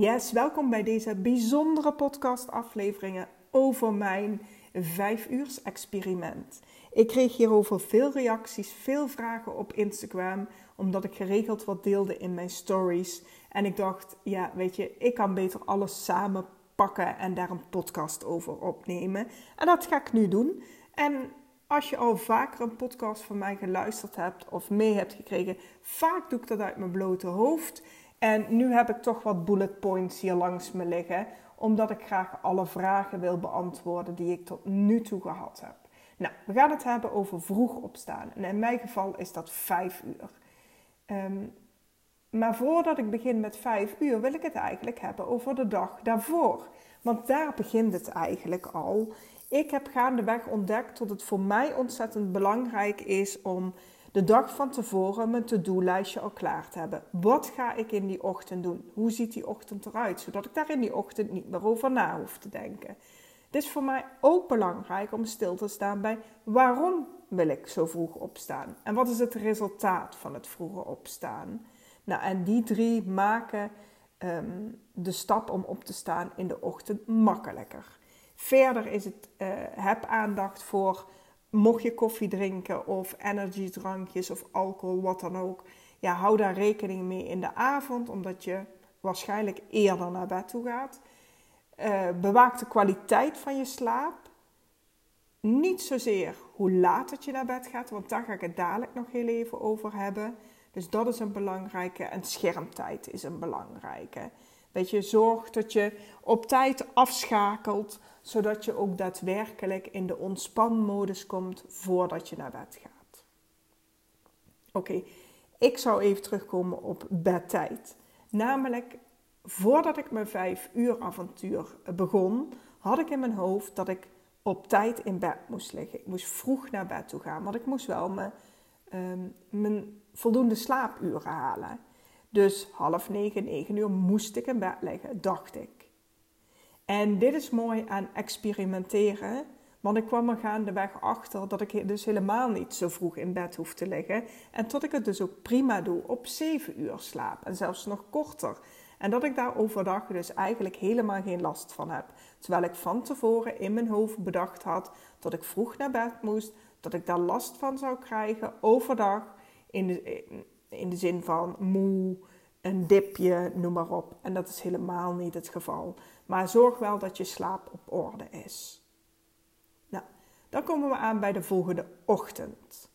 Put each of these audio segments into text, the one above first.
Yes, welkom bij deze bijzondere podcastafleveringen over mijn 5 uurs experiment. Ik kreeg hierover veel reacties, veel vragen op Instagram, omdat ik geregeld wat deelde in mijn stories. En ik dacht, ja, weet je, ik kan beter alles samen pakken en daar een podcast over opnemen. En dat ga ik nu doen. En als je al vaker een podcast van mij geluisterd hebt of mee hebt gekregen, vaak doe ik dat uit mijn blote hoofd. En nu heb ik toch wat bullet points hier langs me liggen, omdat ik graag alle vragen wil beantwoorden die ik tot nu toe gehad heb. Nou, we gaan het hebben over vroeg opstaan. En in mijn geval is dat 5 uur. Ehm, maar voordat ik begin met 5 uur, wil ik het eigenlijk hebben over de dag daarvoor. Want daar begint het eigenlijk al. Ik heb gaandeweg ontdekt dat het voor mij ontzettend belangrijk is om de dag van tevoren mijn to-do-lijstje al klaar te hebben. Wat ga ik in die ochtend doen? Hoe ziet die ochtend eruit? Zodat ik daar in die ochtend niet meer over na hoef te denken. Het is voor mij ook belangrijk om stil te staan bij waarom wil ik zo vroeg opstaan? En wat is het resultaat van het vroege opstaan? Nou, en die drie maken ehm, de stap om op te staan in de ochtend makkelijker. Verder is het, uh, heb aandacht voor mocht je koffie drinken of energiedrankjes of alcohol, wat dan ook. Ja, hou daar rekening mee in de avond, omdat je waarschijnlijk eerder naar bed toe gaat. Uh, bewaak de kwaliteit van je slaap. Niet zozeer hoe laat het je naar bed gaat, want daar ga ik het dadelijk nog heel even over hebben. Dus dat is een belangrijke. En schermtijd is een belangrijke. Dat je zorgt dat je op tijd afschakelt, zodat je ook daadwerkelijk in de ontspanmodus komt voordat je naar bed gaat. Oké, ik zou even terugkomen op bedtijd. Namelijk, voordat ik mijn vijf uur avontuur begon, had ik in mijn hoofd dat ik op tijd in bed moest liggen. Ik moest vroeg naar bed toe gaan, want ik moest wel mijn, ehm, mijn voldoende slaapuren halen. Dus half negen, negen uur moest ik in bed liggen, dacht ik. En dit is mooi aan experimenteren, want ik kwam er gaandeweg achter dat ik dus helemaal niet zo vroeg in bed hoef te liggen. En tot ik het dus ook prima doe op 7 uur slaap en zelfs nog korter. En dat ik daar overdag dus eigenlijk helemaal geen last van heb. Terwijl ik van tevoren in mijn hoofd bedacht had dat ik vroeg naar bed moest, dat ik daar last van zou krijgen overdag. In de, in de zin van moe, een dipje, noem maar op. En dat is helemaal niet het geval. Maar zorg wel dat je slaap op orde is. Nou, dan komen we aan bij de volgende ochtend.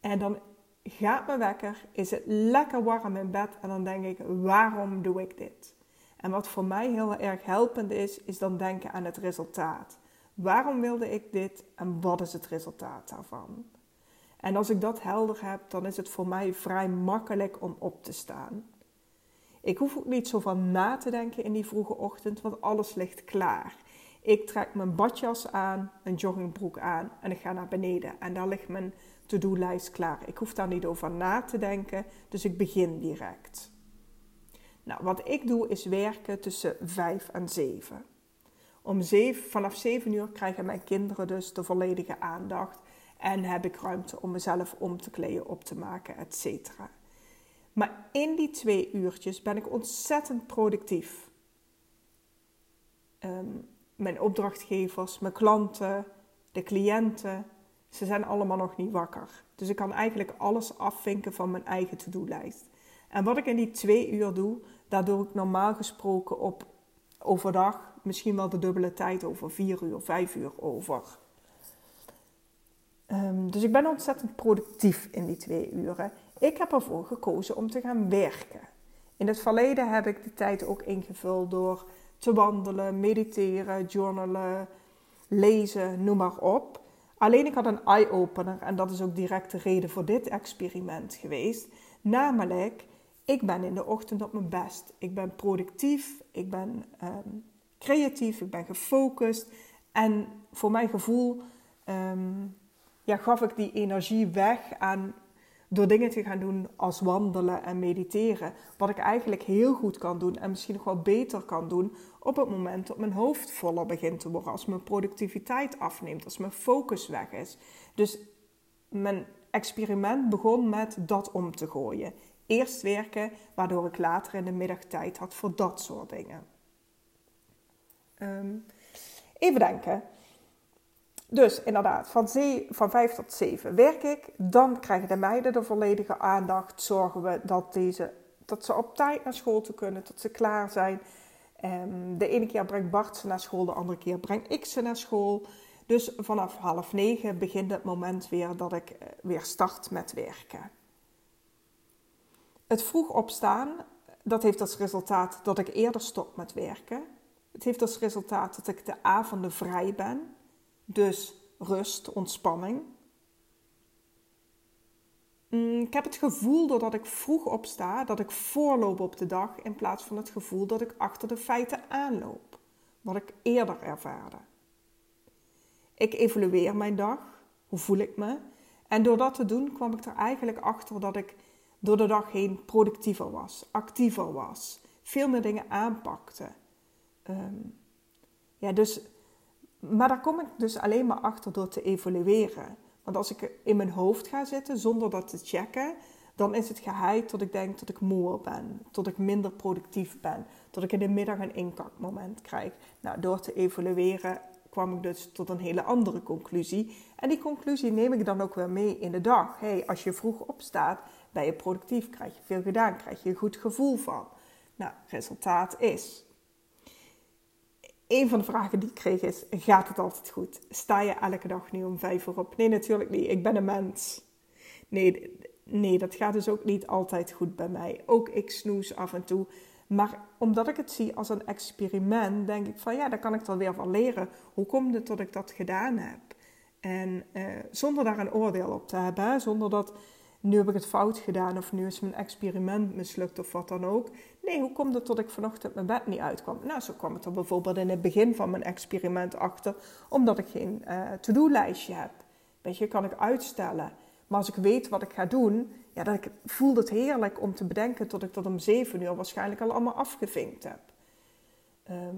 En dan gaat mijn wekker, is het lekker warm in bed en dan denk ik, waarom doe ik dit? En wat voor mij heel erg helpend is, is dan denken aan het resultaat. Waarom wilde ik dit en wat is het resultaat daarvan? En als ik dat helder heb, dan is het voor mij vrij makkelijk om op te staan. Ik hoef ook niet zo van na te denken in die vroege ochtend, want alles ligt klaar. Ik trek mijn badjas aan, een joggingbroek aan en ik ga naar beneden. En daar ligt mijn to-do-lijst klaar. Ik hoef daar niet over na te denken, dus ik begin direct. Nou, wat ik doe is werken tussen 5 en 7. Om 7 vanaf 7 uur krijgen mijn kinderen dus de volledige aandacht en heb ik ruimte om mezelf om te kleden, op te maken, etc. Maar in die twee uurtjes ben ik ontzettend productief. Ehm, mijn opdrachtgevers, mijn klanten, de cliënten, ze zijn allemaal nog niet wakker. Dus ik kan eigenlijk alles afvinken van mijn eigen to-do-lijst. En wat ik in die twee uur doe, daar doe ik normaal gesproken op overdag misschien wel de dubbele tijd over, vier uur, vijf uur over. Ehm, dus ik ben ontzettend productief in die twee uren. Ik heb ervoor gekozen om te gaan werken. In het verleden heb ik de tijd ook ingevuld door te wandelen, mediteren, journalen, lezen, noem maar op. Alleen ik had een eye-opener en dat is ook direct de reden voor dit experiment geweest. Namelijk, ik ben in de ochtend op mijn best. Ik ben productief, ik ben ehm, creatief, ik ben gefocust. En voor mijn gevoel ehm, ja, gaf ik die energie weg aan door dingen te gaan doen als wandelen en mediteren. Wat ik eigenlijk heel goed kan doen en misschien nog wel beter kan doen op het moment dat mijn hoofd voller begint te worden. Als mijn productiviteit afneemt, als mijn focus weg is. Dus mijn experiment begon met dat om te gooien. eerst werken, waardoor ik later in de middag tijd had voor dat soort dingen. Ehm, even denken. Dus inderdaad, van, van 5 tot 7 werk ik. Dan krijgen de meiden de volledige aandacht. Zorgen we dat, deze, dat ze op tijd naar school te kunnen, dat ze klaar zijn. Um, de ene keer brengt Bart ze naar school, de andere keer breng ik ze naar school. Dus vanaf half negen begint het moment weer dat ik eh, weer start met werken. Het vroeg opstaan, dat heeft als resultaat dat ik eerder stop met werken. Het heeft als resultaat dat ik de avonden vrij ben. Dus rust, ontspanning. Mm, ik heb het gevoel doordat ik vroeg opsta, dat ik voorloop op de dag in plaats van het gevoel dat ik achter de feiten aanloop. Wat ik eerder ervaarde. Ik evalueer mijn dag. Hoe voel ik me? En door dat te doen kwam ik er eigenlijk achter dat ik door de dag heen productiever was, actiever was, veel meer dingen aanpakte. Ehm, ja, dus, maar daar kom ik dus alleen maar achter door te evalueren. Want als ik in mijn hoofd ga zitten zonder dat te checken, dan is het geheid tot ik denk dat ik moe ben, tot ik minder productief ben, tot ik in de middag een inkakmoment krijg. Nou, door te evalueren kwam ik dus tot een hele andere conclusie. En die conclusie neem ik dan ook weer mee in de dag. Hey, als je vroeg opstaat, ben je productief, krijg je veel gedaan, krijg je een goed gevoel van. Nou, resultaat is. Een van de vragen die ik kreeg is: gaat het altijd goed? Sta je elke dag nu om vijf uur op? Nee, natuurlijk niet. Ik ben een mens. Nee, nee, dat gaat dus ook niet altijd goed bij mij. Ook ik snoes af en toe. Maar omdat ik het zie als een experiment, denk ik van ja, daar kan ik er weer van leren. Hoe komt het dat ik dat gedaan heb? En eh, zonder daar een oordeel op te hebben, zonder dat nu heb ik het fout gedaan of nu is mijn experiment mislukt of wat dan ook. Nee, hoe komt het dat ik vanochtend mijn bed niet uitkwam? Nou, zo kwam het er bijvoorbeeld in het begin van mijn experiment achter, omdat ik geen uh, to-do-lijstje heb. Weet je, kan ik uitstellen. Maar als ik weet wat ik ga doen, ja, dan voelt het heerlijk om te bedenken tot ik dat om zeven uur waarschijnlijk al allemaal afgevinkt heb. Ehm,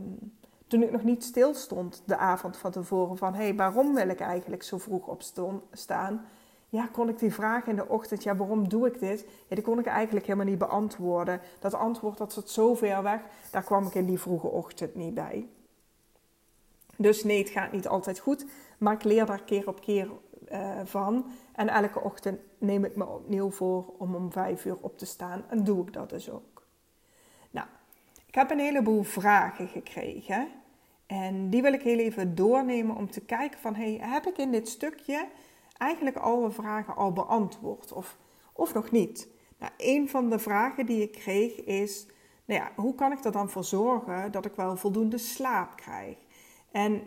toen ik nog niet stilstond de avond van tevoren van, hé, hey, waarom wil ik eigenlijk zo vroeg opstaan? Ja, kon ik die vraag in de ochtend, ja, waarom doe ik dit? Ja, die kon ik eigenlijk helemaal niet beantwoorden. Dat antwoord, dat zat zo ver weg, daar kwam ik in die vroege ochtend niet bij. Dus nee, het gaat niet altijd goed, maar ik leer daar keer op keer uh, van. En elke ochtend neem ik me opnieuw voor om om vijf uur op te staan en doe ik dat dus ook. Nou, ik heb een heleboel vragen gekregen. En die wil ik heel even doornemen om te kijken van, hey, heb ik in dit stukje eigenlijk alle vragen al beantwoord of, of nog niet? Nou, een van de vragen die ik kreeg is, nou ja, hoe kan ik er dan voor zorgen dat ik wel voldoende slaap krijg? En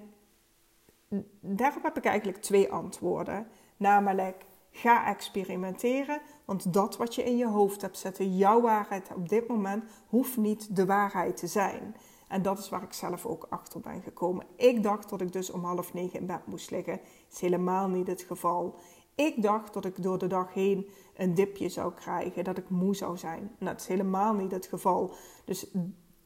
daarop heb ik eigenlijk twee antwoorden. Namelijk, ga experimenteren. Want dat wat je in je hoofd hebt zetten, jouw waarheid op dit moment, hoeft niet de waarheid te zijn. En dat is waar ik zelf ook achter ben gekomen. Ik dacht dat ik dus om half negen in bed moest liggen. Dat is helemaal niet het geval. Ik dacht dat ik door de dag heen een dipje zou krijgen, dat ik moe zou zijn. Nou, dat is helemaal niet het geval. Dus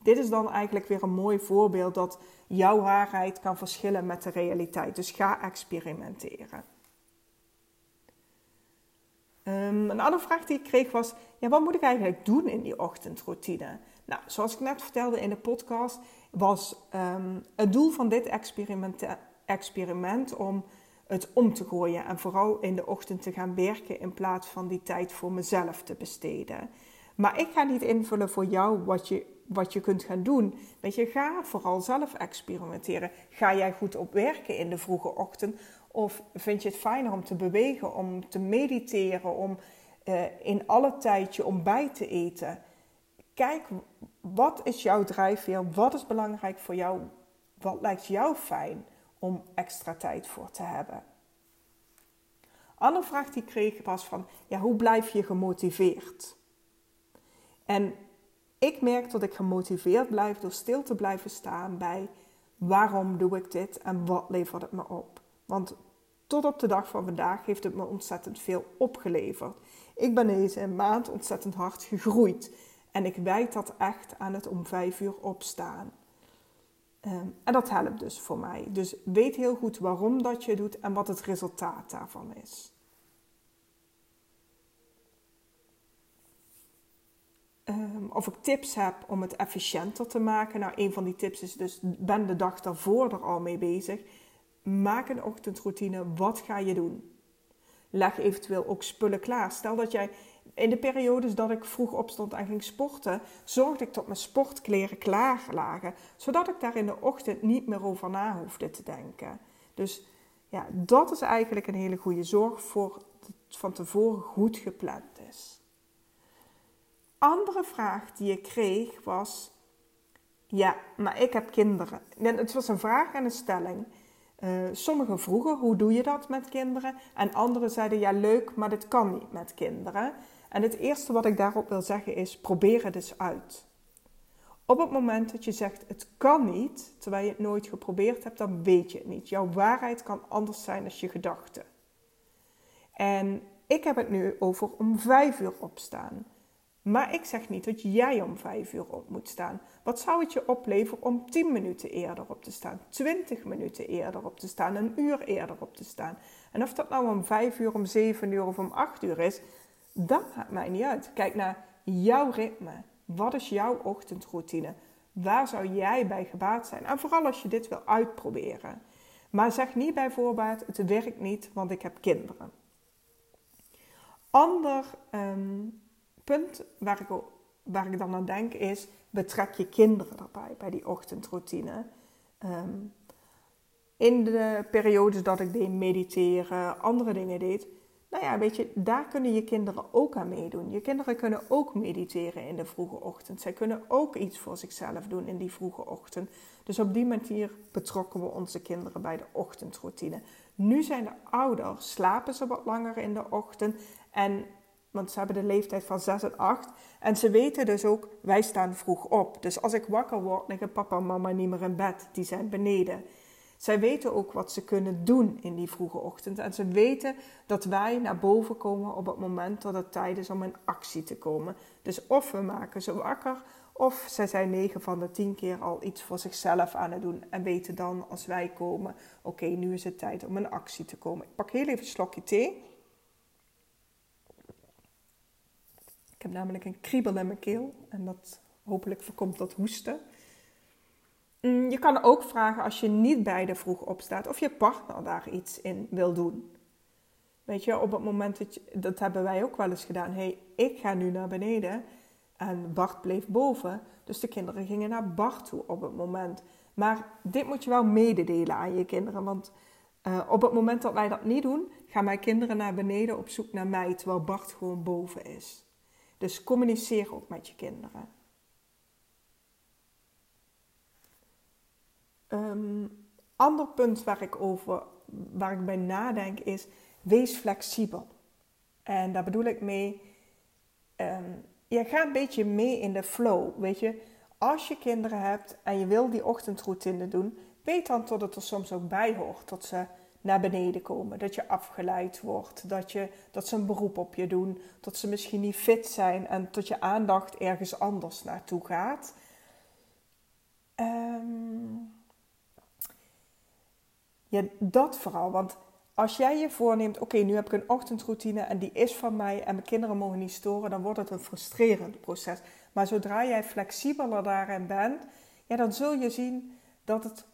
dit is dan eigenlijk weer een mooi voorbeeld dat jouw waarheid kan verschillen met de realiteit. Dus ga experimenteren. Um, een andere vraag die ik kreeg was: ja, wat moet ik eigenlijk doen in die ochtendroutine? Nou, zoals ik net vertelde in de podcast, was um, het doel van dit experiment, experiment om het om te gooien en vooral in de ochtend te gaan werken in plaats van die tijd voor mezelf te besteden. Maar ik ga niet invullen voor jou wat je, wat je kunt gaan doen. Weet je, ga vooral zelf experimenteren. Ga jij goed op werken in de vroege ochtend? Of vind je het fijner om te bewegen, om te mediteren, om uh, in alle tijd je ontbijt te eten? Kijk, wat is jouw drijfveer? Wat is belangrijk voor jou? Wat lijkt jou fijn om extra tijd voor te hebben? Andere vraag die ik kreeg was van, ja, hoe blijf je gemotiveerd? En ik merk dat ik gemotiveerd blijf door stil te blijven staan bij waarom doe ik dit en wat levert het me op? Want tot op de dag van vandaag heeft het me ontzettend veel opgeleverd. Ik ben deze maand ontzettend hard gegroeid. En ik wijd dat echt aan het om vijf uur opstaan. Um, en dat helpt dus voor mij. Dus weet heel goed waarom dat je doet en wat het resultaat daarvan is. ehm, of ik tips heb om het efficiënter te maken. Nou, een van die tips is dus, ben de dag daarvoor er al mee bezig. Maak een ochtendroutine. Wat ga je doen? Leg eventueel ook spullen klaar. Stel dat jij in de periodes dat ik vroeg opstond en ging sporten, zorgde ik dat mijn sportkleren klaar lagen, zodat ik daar in de ochtend niet meer over na hoefde te denken. Dus ja, dat is eigenlijk een hele goede zorg voor het van tevoren goed gepland is. Andere vraag die ik kreeg was: Ja, maar ik heb kinderen. het was een vraag en een stelling. Uh, sommigen vroegen: Hoe doe je dat met kinderen? En anderen zeiden: Ja, leuk, maar dit kan niet met kinderen. En het eerste wat ik daarop wil zeggen is: probeer het eens uit. Op het moment dat je zegt het kan niet, terwijl je het nooit geprobeerd hebt, dan weet je het niet. Jouw waarheid kan anders zijn dan je gedachte. En ik heb het nu over om vijf uur opstaan. Maar ik zeg niet dat jij om vijf uur op moet staan. Wat zou het je opleveren om 10 minuten eerder op te staan, 20 minuten eerder op te staan, een uur eerder op te staan? En of dat nou om vijf uur, om zeven uur of om acht uur is, dat maakt mij niet uit. Kijk naar jouw ritme. Wat is jouw ochtendroutine? Waar zou jij bij gebaat zijn? En vooral als je dit wil uitproberen. Maar zeg niet bij voorbaat: het werkt niet, want ik heb kinderen. Ander ehm, punt waar ik, waar ik dan aan denk is: betrek je kinderen erbij bij die ochtendroutine. Ehm, in de periodes dat ik deed mediteren, andere dingen deed, nou ja, weet je, daar kunnen je kinderen ook aan meedoen. Je kinderen kunnen ook mediteren in de vroege ochtend. Zij kunnen ook iets voor zichzelf doen in die vroege ochtend. Dus op die manier betrokken we onze kinderen bij de ochtendroutine. Nu zijn de ouders, slapen ze wat langer in de ochtend. En, want ze hebben de leeftijd van 6 en 8. En ze weten dus ook, wij staan vroeg op. Dus als ik wakker word, liggen papa en mama niet meer in bed. Die zijn beneden. Zij weten ook wat ze kunnen doen in die vroege ochtend. En ze weten dat wij naar boven komen op het moment dat het tijd is om in actie te komen. Dus of we maken ze wakker, of zij zijn 9 van de 10 keer al iets voor zichzelf aan het doen. En weten dan als wij komen, oké, nu is het tijd om in actie te komen. Ik pak heel even een slokje thee. Ik heb namelijk een kriebel in mijn keel. En dat hopelijk voorkomt dat hoesten. Mm, je kan ook vragen als je niet beide vroeg opstaat of je partner daar iets in wil doen. Weet je, op het moment dat dat hebben wij ook wel eens gedaan. hey, ik ga nu naar beneden en Bart bleef boven. Dus de kinderen gingen naar Bart toe op het moment. Maar dit moet je wel mededelen aan je kinderen. Want uh, op het moment dat wij dat niet doen, gaan mijn kinderen naar beneden op zoek naar mij, terwijl Bart gewoon boven is. Dus communiceer ook met je kinderen. Um, ander punt waar ik, over, waar ik bij nadenk is, wees flexibel. En daar bedoel ik mee, um, je gaat een beetje mee in de flow, weet je. Als je kinderen hebt en je wil die ochtendroutine doen, weet dan dat het er soms ook bij hoort. Dat ze naar beneden komen, dat je afgeleid wordt, dat, je, dat ze een beroep op je doen, dat ze misschien niet fit zijn en dat je aandacht ergens anders naartoe gaat. Um, ja, dat vooral. Want als jij je voorneemt, oké, nu heb ik een ochtendroutine en die is van mij en mijn kinderen mogen niet storen, dan wordt het een frustrerend proces. Maar zodra jij flexibeler daarin bent, ja, dan zul je zien dat het,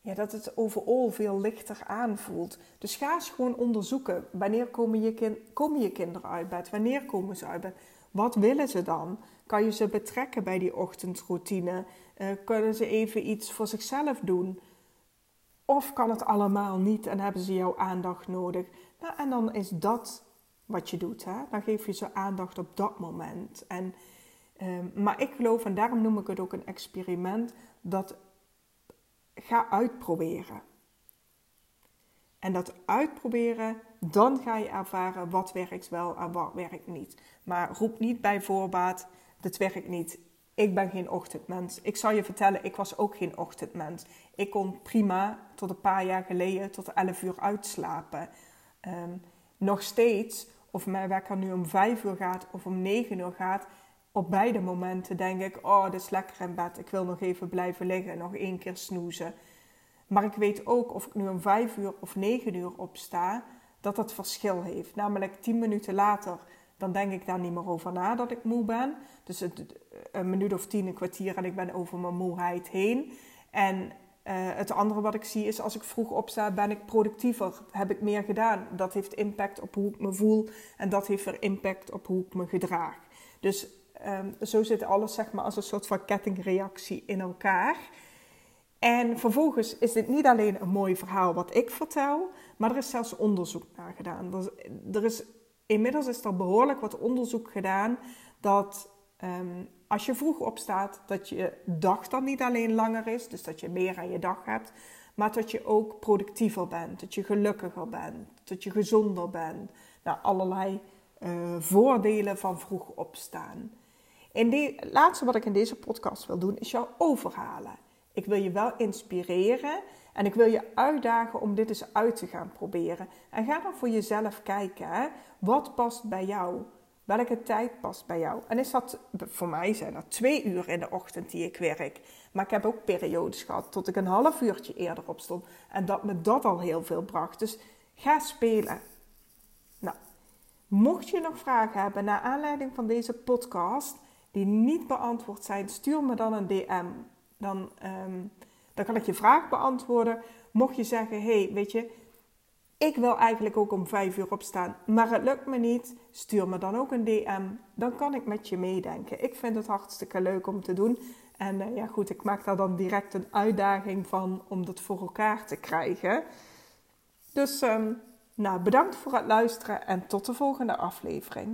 ja, dat het overal veel lichter aanvoelt. Dus ga eens gewoon onderzoeken. Wanneer komen je, kind, komen je kinderen uit bed? Wanneer komen ze uit bed? Wat willen ze dan? Kan je ze betrekken bij die ochtendroutine? Uh, kunnen ze even iets voor zichzelf doen? Of kan het allemaal niet en hebben ze jouw aandacht nodig? Nou, en dan is dat wat je doet. Hè? Dan geef je ze aandacht op dat moment. En, ehm, maar ik geloof, en daarom noem ik het ook een experiment, dat ga uitproberen. En dat uitproberen, dan ga je ervaren wat werkt wel en wat werkt niet. Maar roep niet bij voorbaat, dit werkt niet. Ik ben geen ochtendmens. Ik zal je vertellen, ik was ook geen ochtendmens. Ik kon prima tot een paar jaar geleden tot 11 uur uitslapen. Um, nog steeds, of mijn wekker nu om 5 uur gaat of om 9 uur gaat, op beide momenten denk ik: Oh, dit is lekker in bed. Ik wil nog even blijven liggen, nog één keer snoezen. Maar ik weet ook of ik nu om 5 uur of 9 uur opsta, dat dat verschil heeft. Namelijk 10 minuten later dan denk ik daar niet meer over na dat ik moe ben. Dus het, een minuut of tien, een kwartier en ik ben over mijn moeheid heen. En uh, het andere wat ik zie is als ik vroeg opsta, ben ik productiever, heb ik meer gedaan. Dat heeft impact op hoe ik me voel en dat heeft weer impact op hoe ik me gedraag. Dus um, zo zit alles zeg maar als een soort van kettingreactie in elkaar. En vervolgens is dit niet alleen een mooi verhaal wat ik vertel, maar er is zelfs onderzoek naar gedaan. Er is inmiddels is er behoorlijk wat onderzoek gedaan dat um, als je vroeg opstaat, dat je dag dan niet alleen langer is, dus dat je meer aan je dag hebt, maar dat je ook productiever bent, dat je gelukkiger bent, dat je gezonder bent. Nou, allerlei uh, voordelen van vroeg opstaan. In het laatste wat ik in deze podcast wil doen, is jou overhalen. Ik wil je wel inspireren en ik wil je uitdagen om dit eens uit te gaan proberen. En ga dan voor jezelf kijken, wat past bij jou? Welke tijd past bij jou? En is dat, voor mij zijn dat twee uur in de ochtend die ik werk. Maar ik heb ook periodes gehad tot ik een half uurtje eerder opstond. En dat me dat al heel veel bracht. Dus ga spelen. Nou, mocht je nog vragen hebben naar aanleiding van deze podcast die niet beantwoord zijn, stuur me dan een DM. Dan, ehm, dan kan ik je vraag beantwoorden. Mocht je zeggen, hey, weet je, ik wil eigenlijk ook om vijf uur opstaan, maar het lukt me niet. Stuur me dan ook een DM. Dan kan ik met je meedenken. Ik vind het hartstikke leuk om te doen. En uh, ja, goed, ik maak daar dan direct een uitdaging van om dat voor elkaar te krijgen. Dus um, nou, bedankt voor het luisteren en tot de volgende aflevering.